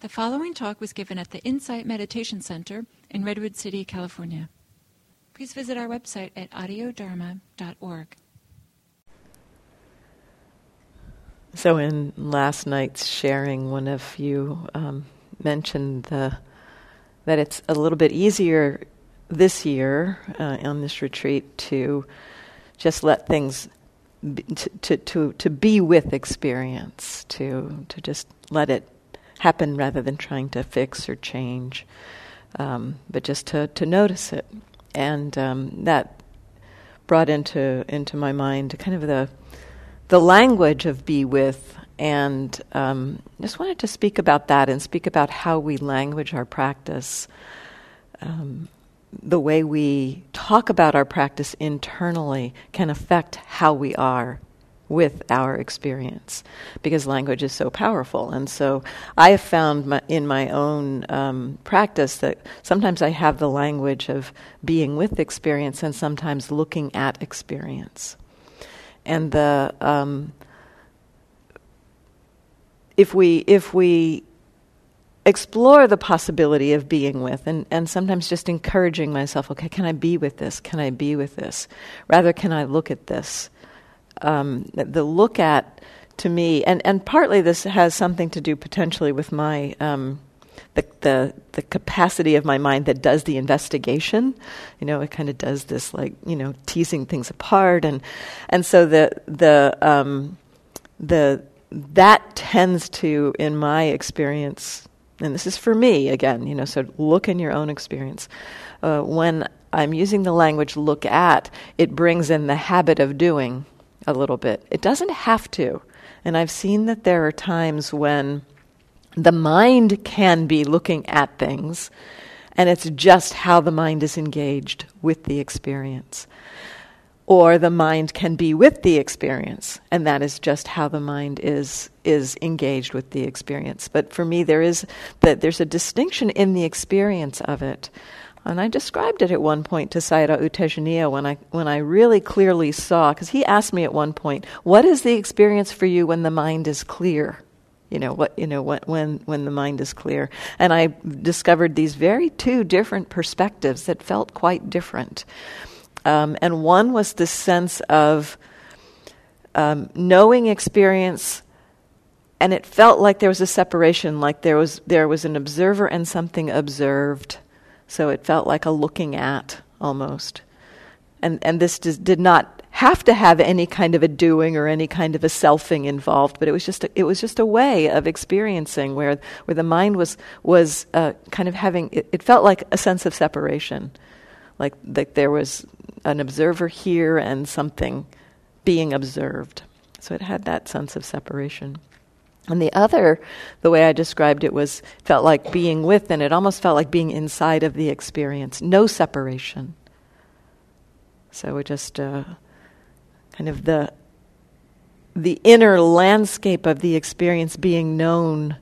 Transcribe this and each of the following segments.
The following talk was given at the Insight Meditation Center in Redwood City, California. Please visit our website at audiodharma.org. So, in last night's sharing, one of you um, mentioned the, that it's a little bit easier this year uh, on this retreat to just let things be, to, to, to, to be with experience, to, to just let it happen rather than trying to fix or change, um, but just to, to notice it. And um, that brought into, into my mind kind of the, the language of be with and um, just wanted to speak about that and speak about how we language our practice. Um, the way we talk about our practice internally can affect how we are with our experience because language is so powerful. And so I have found my, in my own um, practice that sometimes I have the language of being with experience and sometimes looking at experience. And the um, if we if we explore the possibility of being with and, and sometimes just encouraging myself okay can i be with this can i be with this rather can i look at this um, the look at to me and, and partly this has something to do potentially with my um, the, the the capacity of my mind that does the investigation you know it kind of does this like you know teasing things apart and and so the the um, the that tends to in my experience and this is for me again, you know, so look in your own experience. Uh, when I'm using the language look at, it brings in the habit of doing a little bit. It doesn't have to. And I've seen that there are times when the mind can be looking at things, and it's just how the mind is engaged with the experience or the mind can be with the experience and that is just how the mind is is engaged with the experience but for me there is that there's a distinction in the experience of it and I described it at one point to Sayadaw U Tejaniya when I when I really clearly saw because he asked me at one point what is the experience for you when the mind is clear? You know what you know when when when the mind is clear. And I discovered these very two different perspectives that felt quite different. Um, and one was this sense of um, knowing experience, and it felt like there was a separation, like there was there was an observer and something observed. So it felt like a looking at almost, and and this does, did not have to have any kind of a doing or any kind of a selfing involved, but it was just a, it was just a way of experiencing where where the mind was was uh, kind of having it, it felt like a sense of separation like like there was an observer here and something being observed. So it had that sense of separation. And the other, the way I described it was felt like being with, and it almost felt like being inside of the experience. No separation. So it just uh, kind of the the inner landscape of the experience being known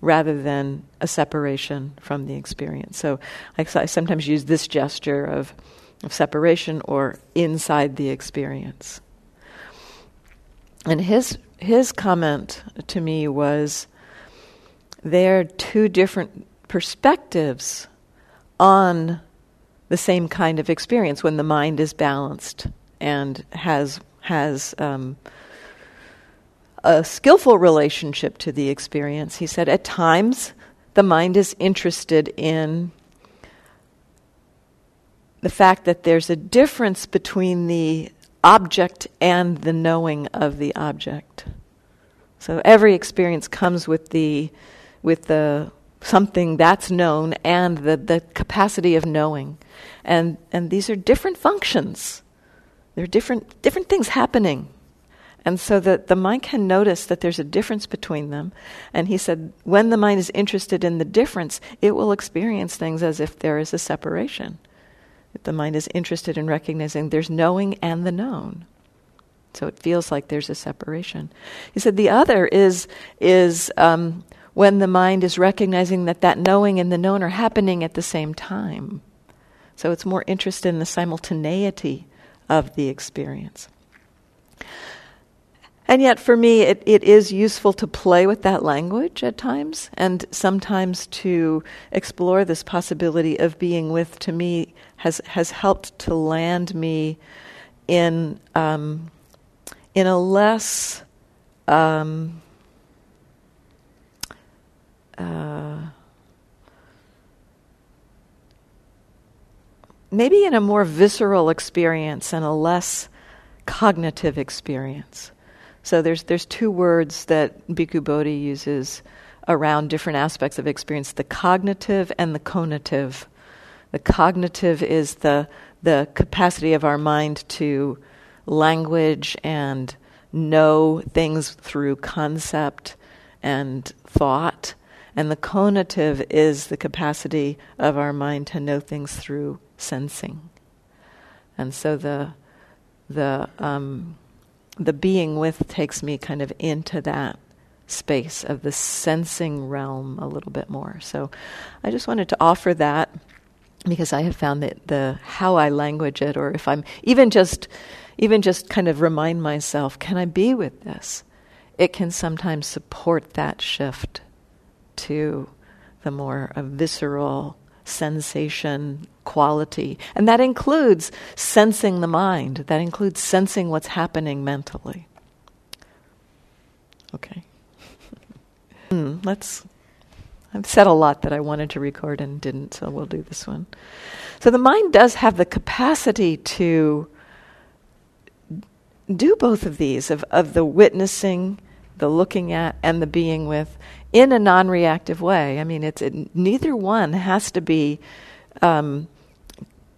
rather than a separation from the experience. So I, I sometimes use this gesture of, of separation or inside the experience. And his his comment to me was there are two different perspectives on the same kind of experience when the mind is balanced and has has um, a skillful relationship to the experience. He said, at times, the mind is interested in the fact that there's a difference between the object and the knowing of the object. So every experience comes with the with the something that's known and the, the capacity of knowing. And and these are different functions. There are different different things happening and so that the mind can notice that there's a difference between them. And he said, when the mind is interested in the difference, it will experience things as if there is a separation. The mind is interested in recognizing there's knowing and the known. So it feels like there's a separation. He said the other is, is um, when the mind is recognizing that that knowing and the known are happening at the same time. So it's more interested in the simultaneity of the experience. And yet, for me, it, it is useful to play with that language at times, and sometimes to explore this possibility of being with, to me, has, has helped to land me in, um, in a less. Um, uh, maybe in a more visceral experience and a less cognitive experience. So there's there's two words that Bhikkhu Bodhi uses around different aspects of experience: the cognitive and the conative. The cognitive is the the capacity of our mind to language and know things through concept and thought. And the conative is the capacity of our mind to know things through sensing. And so the the um, the being with takes me kind of into that space of the sensing realm a little bit more. So I just wanted to offer that because I have found that the how I language it or if I'm even just even just kind of remind myself, can I be with this? It can sometimes support that shift to the more visceral sensation quality. And that includes sensing the mind, that includes sensing what's happening mentally. Okay. hmm, let's. I've said a lot that I wanted to record and didn't, so we'll do this one. So the mind does have the capacity to do both of these of, of the witnessing, the looking at, and the being with in a non reactive way. I mean, it's, it, neither one has to be um,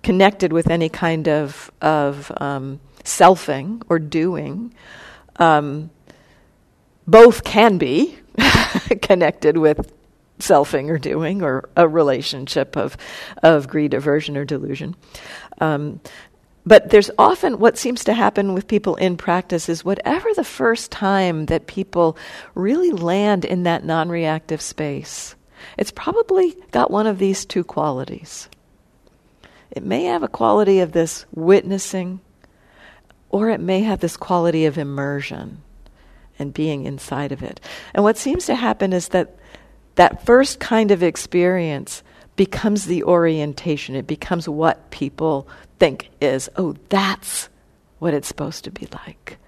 connected with any kind of, of um, selfing or doing. Um, both can be connected with selfing or doing or a relationship of, of greed, aversion, or delusion. Um, but there's often what seems to happen with people in practice is whatever the first time that people really land in that non reactive space, it's probably got one of these two qualities. It may have a quality of this witnessing, or it may have this quality of immersion and being inside of it. And what seems to happen is that that first kind of experience becomes the orientation. It becomes what people think is, oh, that's what it's supposed to be like.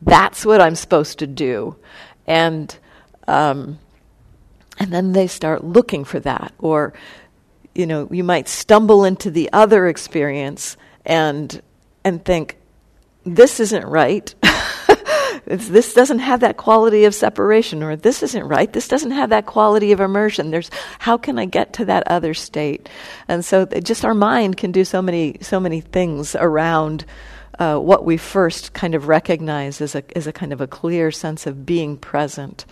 That's what I'm supposed to do. And um, and then they start looking for that or you know you might stumble into the other experience and and think this isn't right this doesn't have that quality of separation or this isn't right. This doesn't have that quality of immersion. There's how can i get to that other state? And so just our mind can do so many so many things around uh, what we first kind of recognize as a as a kind of a clear sense of being present.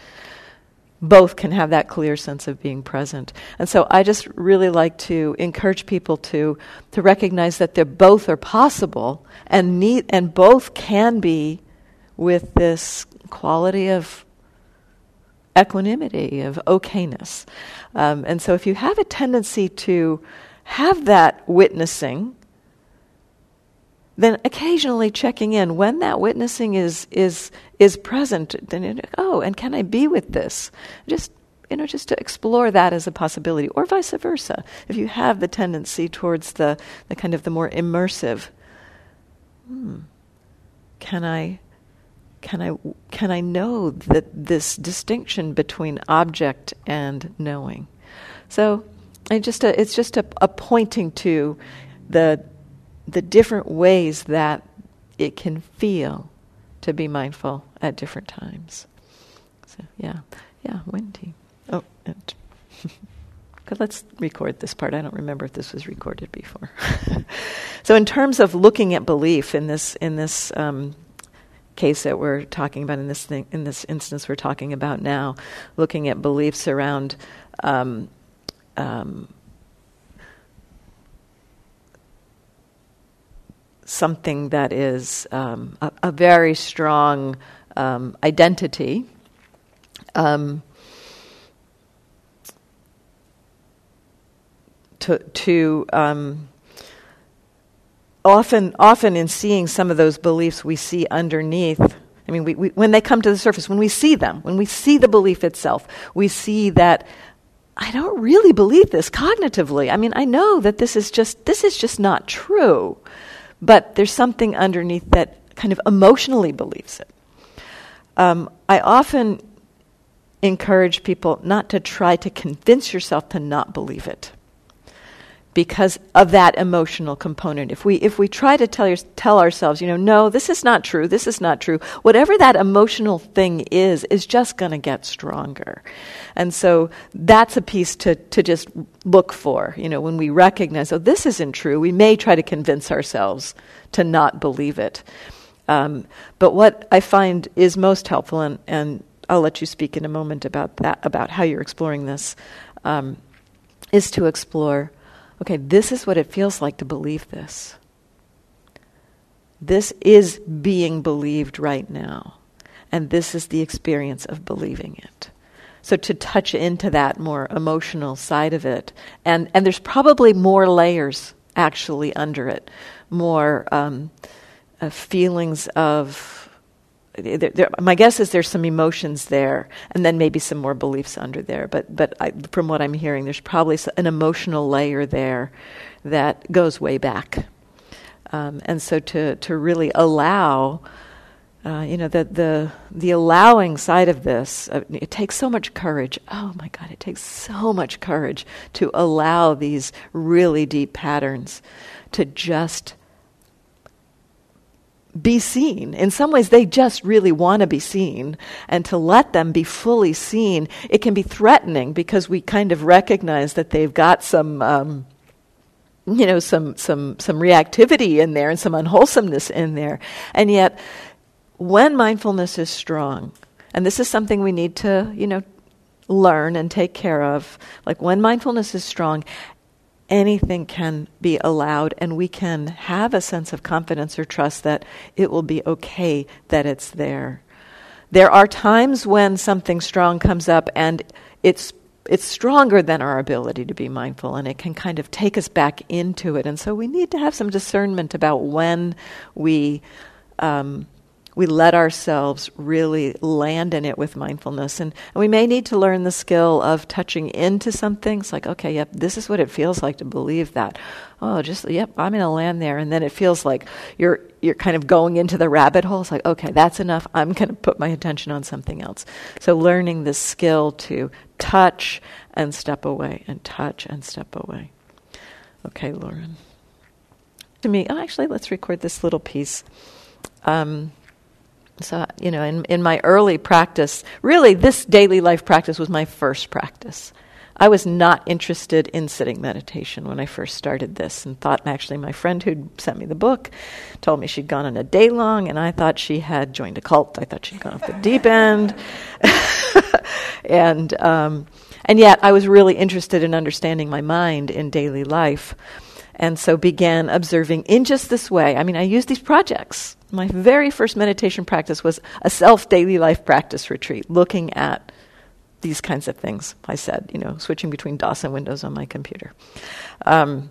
Both can have that clear sense of being present. And so I just really like to encourage people to to recognize that they're both are possible and need and both can be with this quality of equanimity, of okayness. Um, and so if you have a tendency to have that witnessing, then occasionally checking in when that witnessing is is is present then oh and can i be with this just you know just to explore that as a possibility or vice versa if you have the tendency towards the the kind of the more immersive hmm, can i can I can I know that this distinction between object and knowing? So, just a, it's just a, a pointing to the the different ways that it can feel to be mindful at different times. So yeah, yeah, Wendy. Oh, and let's record this part. I don't remember if this was recorded before. so, in terms of looking at belief in this in this um, case that we're talking about in this thing, in this instance we're talking about now, looking at beliefs around. Um, um, something that is um, a, a, very strong um, identity. Um, to, to um, often, often in seeing some of those beliefs, we see underneath I mean, we, we, when they come to the surface, when we see them, when we see the belief itself, we see that I don't really believe this cognitively. I mean, I know that this is just this is just not true, but there's something underneath that kind of emotionally believes it. Um, I often encourage people not to try to convince yourself to not believe it because of that emotional component. If we if we try to tell tell ourselves, you know, no, this is not true, this is not true, whatever that emotional thing is, is just going to get stronger. And so that's a piece to to just look for. You know, when we recognize, oh, this isn't true, we may try to convince ourselves to not believe it. Um, but what I find is most helpful, and, and I'll let you speak in a moment about that, about how you're exploring this, um, is to explore okay, this is what it feels like to believe this. This is being believed right now. And this is the experience of believing it. So to touch into that more emotional side of it, and, and there's probably more layers actually under it, more um, uh, feelings of there, there, my guess is there's some emotions there, and then maybe some more beliefs under there. But but I, from what I'm hearing, there's probably an emotional layer there that goes way back. Um, and so to to really allow, uh, you know, the the the allowing side of this, uh, it takes so much courage. Oh my God, it takes so much courage to allow these really deep patterns to just be seen. In some ways, they just really want to be seen. And to let them be fully seen, it can be threatening because we kind of recognize that they've got some. Um, you know some some some reactivity in there and some unwholesomeness in there and yet when mindfulness is strong and this is something we need to you know learn and take care of like when mindfulness is strong anything can be allowed, and we can have a sense of confidence or trust that it will be okay that it's there. There are times when something strong comes up and it's it's stronger than our ability to be mindful and it can kind of take us back into it. And so we need to have some discernment about when we um, we let ourselves really land in it with mindfulness. And, and, we may need to learn the skill of touching into something. It's like, okay, yep, this is what it feels like to believe that. Oh, just, yep, I'm going to land there. And then it feels like you're, you're kind of going into the rabbit hole. It's like, okay, that's enough. I'm going to put my attention on something else. So learning the skill to touch and step away and touch and step away. Okay, Lauren. To me, oh, actually, let's record this little piece. Um, so, you know, in, in my early practice, really, this daily life practice was my first practice. I was not interested in sitting meditation when I first started this and thought actually my friend who'd sent me the book told me she'd gone on a day long and I thought she had joined a cult. I thought she'd gone off the deep end. and, um, and yet I was really interested in understanding my mind in daily life and so began observing in just this way. I mean, I used these projects. My very first meditation practice was a self daily life practice retreat, looking at these kinds of things. I said, you know, switching between DOS and Windows on my computer. Um,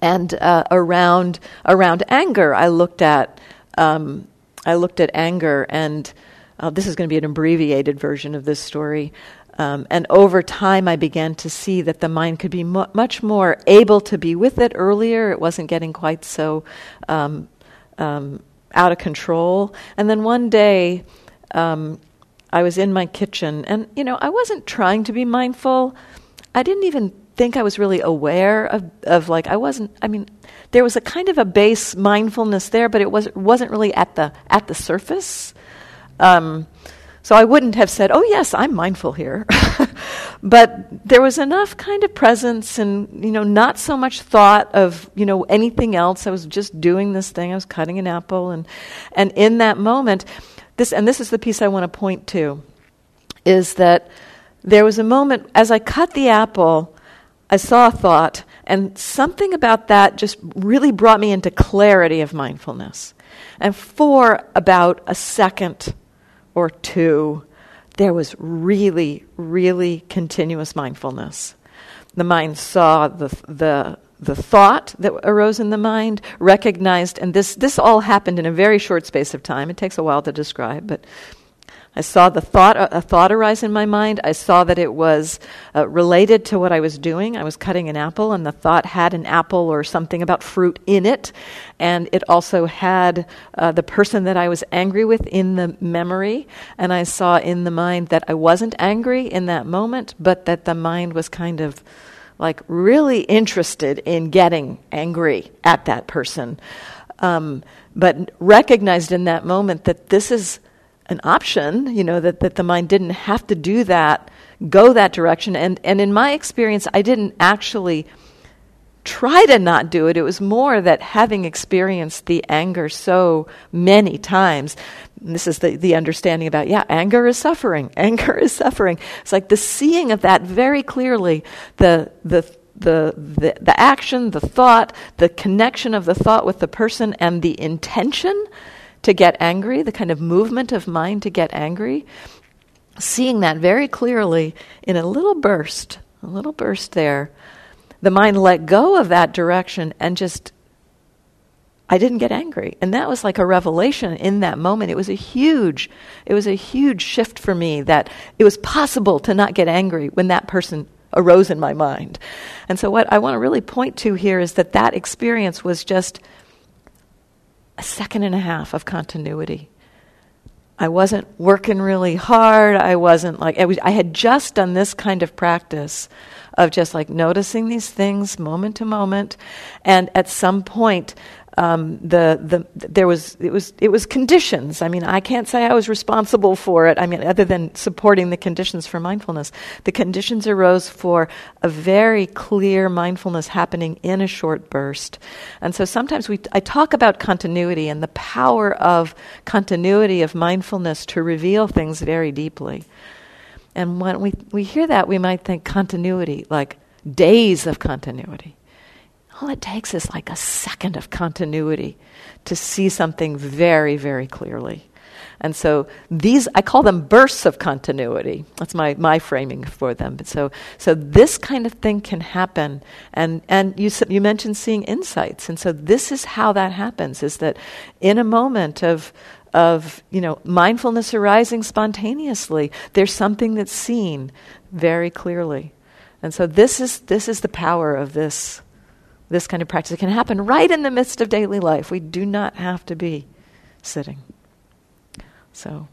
and uh, around around anger, I looked at um, I looked at anger, and uh, this is going to be an abbreviated version of this story. Um, and over time, I began to see that the mind could be mu- much more able to be with it earlier. It wasn't getting quite so um, um, out of control. And then one day, um, I was in my kitchen, and you know, I wasn't trying to be mindful. I didn't even think I was really aware of, of like I wasn't. I mean, there was a kind of a base mindfulness there, but it was wasn't really at the at the surface. Um, so I wouldn't have said, oh, yes, I'm mindful here. but there was enough kind of presence and, you know, not so much thought of, you know, anything else. I was just doing this thing. I was cutting an apple. And, and in that moment, this, and this is the piece I want to point to, is that there was a moment as I cut the apple, I saw a thought, and something about that just really brought me into clarity of mindfulness. And for about a second, or two, there was really, really continuous mindfulness. The mind saw the, the, the thought that arose in the mind, recognized, and this, this all happened in a very short space of time. It takes a while to describe, but I saw the thought, a thought arise in my mind. I saw that it was uh, related to what I was doing. I was cutting an apple, and the thought had an apple or something about fruit in it. And it also had uh, the person that I was angry with in the memory. And I saw in the mind that I wasn't angry in that moment, but that the mind was kind of like really interested in getting angry at that person. Um, but recognized in that moment that this is an option, you know, that, that the mind didn't have to do that, go that direction. And, and in my experience, I didn't actually try to not do it. It was more that having experienced the anger so many times, this is the, the understanding about, yeah, anger is suffering. Anger is suffering. It's like the seeing of that very clearly, the, the, the, the, the action, the thought, the connection of the thought with the person, and the intention to get angry, the kind of movement of mind to get angry, seeing that very clearly in a little burst, a little burst there, the mind let go of that direction and just I didn't get angry. And that was like a revelation in that moment. It was a huge, it was a huge shift for me that it was possible to not get angry when that person arose in my mind. And so what I want to really point to here is that that experience was just a second and a half of continuity. I wasn't working really hard. I wasn't like, I, was, I had just done this kind of practice of just like noticing these things moment to moment. And at some point, um, the, the, there was, it, was, it was conditions. I mean, I can't say I was responsible for it. I mean, other than supporting the conditions for mindfulness. The conditions arose for a very clear mindfulness happening in a short burst. And so sometimes we, I talk about continuity and the power of continuity of mindfulness to reveal things very deeply. And when we, we hear that, we might think continuity, like days of continuity all it takes is like a second of continuity to see something very, very clearly. And so these, I call them bursts of continuity. That's my, my framing for them. But so, so this kind of thing can happen. And, and you, you mentioned seeing insights. And so this is how that happens, is that in a moment of, of you know, mindfulness arising spontaneously, there's something that's seen very clearly. And so this is, this is the power of this this kind of practice. Can happen right in the midst of daily life. We do not have to be sitting. So.